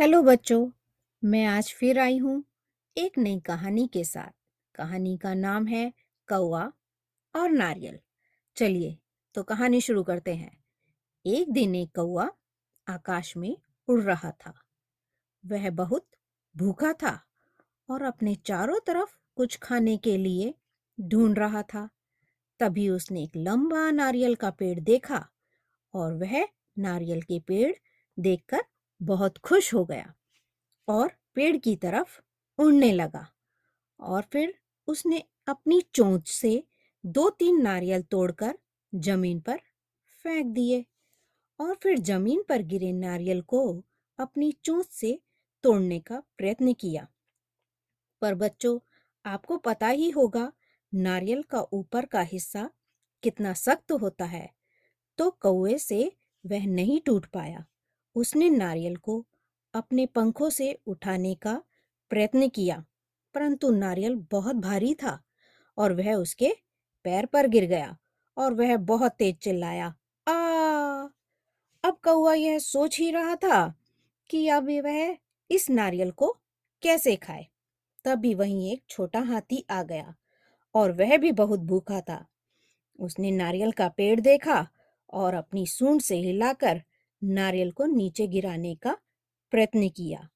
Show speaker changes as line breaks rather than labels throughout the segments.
Hello बच्चों, मैं आज फिर आई हूँ एक नई कहानी के साथ। कहानी का नाम है कौआ और नारियल। चलिए तो कहानी शुरू करते हैं। एक दिन एक कौआ आकाश में उड़ रहा था। वह बहुत भूखा था और अपने चारों तरफ़ कुछ खाने के लिए ढूंढ रहा था। तभी उसने एक लंबा नारियल का पेड़ देखा और वह नारियल के पेड़ देखकर बहुत खुश हो गया और पेड़ की तरफ़ उड़ने लगा और फिर उसने अपनी चोंच से दो तीन नारियल तोड़कर ज़मीन पर फेंक दिए और फिर ज़मीन पर गिरे नारियल को अपनी चोंच से तोड़ने का प्रयत्न किया। पर बच्चों, आपको पता ही होगा नारियल का ऊपर का हिस्सा कितना सख्त होता है तो कौए से वह नहीं टूट पाया। उसने नारियल को अपने पंखों से उठाने का प्रयत्न किया, परंतु नारियल बहुत भारी था और वह उसके पैर पर गिर गया और वह बहुत तेज चिल्लाया, आ! अब कौआ यह सोच ही रहा था कि अब वह इस नारियल को कैसे खाए। तभी वहीं एक छोटा हाथी आ गया और वह भी बहुत भूखा था। उसने नारियल का पेड़ देखा और अपनी सूंड से हिलाकर नारियल को नीचे गिराने का प्रयत्न किया,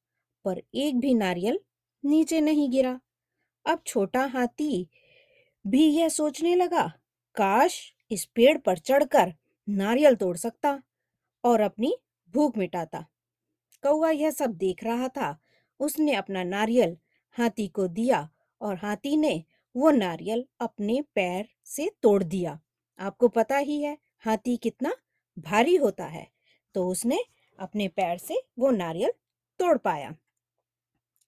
पर एक भी नारियल नीचे नहीं गिरा। अब छोटा हाथी भी यह सोचने लगा, काश इस पेड़ पर चढ़कर नारियल तोड़ सकता और अपनी भूख मिटाता। कौआ यह सब देख रहा था। उसने अपना नारियल हाथी को दिया और हाथी ने वो नारियल अपने पैर से तोड़ दिया। आपको पता ही है, हाथी कितना भारी होता है। तो उसने अपने पैर से वो नारियल तोड़ पाया।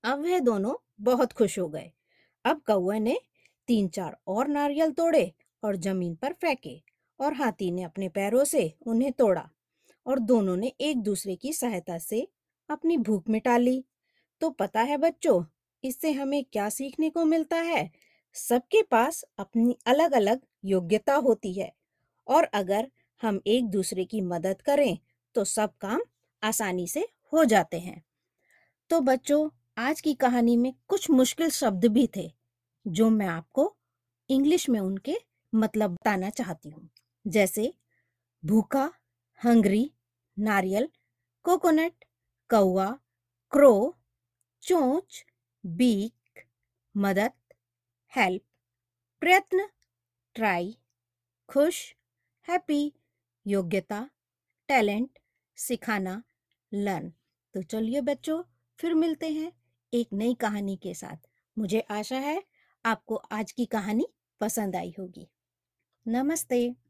अब वह दोनों बहुत खुश हो गए। अब कौए ने तीन चार और नारियल तोड़े और ज़मीन पर फेंके और हाथी ने अपने पैरों से उन्हें तोड़ा और दोनों ने एक दूसरे की सहायता से अपनी भूख मिटा ली। तो पता है बच्चों, इससे हमें क्या सीखने को मिलता है? सबके पास अपनी अलग अलग योग्यता होती है और अगर हम एक दूसरे की मदद करें तो सब काम आसानी से हो जाते हैं। तो बच्चों, आज की कहानी में कुछ मुश्किल शब्द भी थे, जो मैं आपको इंग्लिश में उनके मतलब बताना चाहती हूँ। जैसे, भूखा, हंगरी, नारियल, कोकोनट कौआ क्रो, चोंच, बीक, मदद, हेल्प, प्रयत्न, ट्राई, खुश, हैप्पी, योग्यता, टैलेंट सिखाना, लर्न। तो चलिए बच्चों, फिर मिलते हैं एक नई कहानी के साथ। मुझे आशा है आपको आज की कहानी पसंद आई होगी। नमस्ते।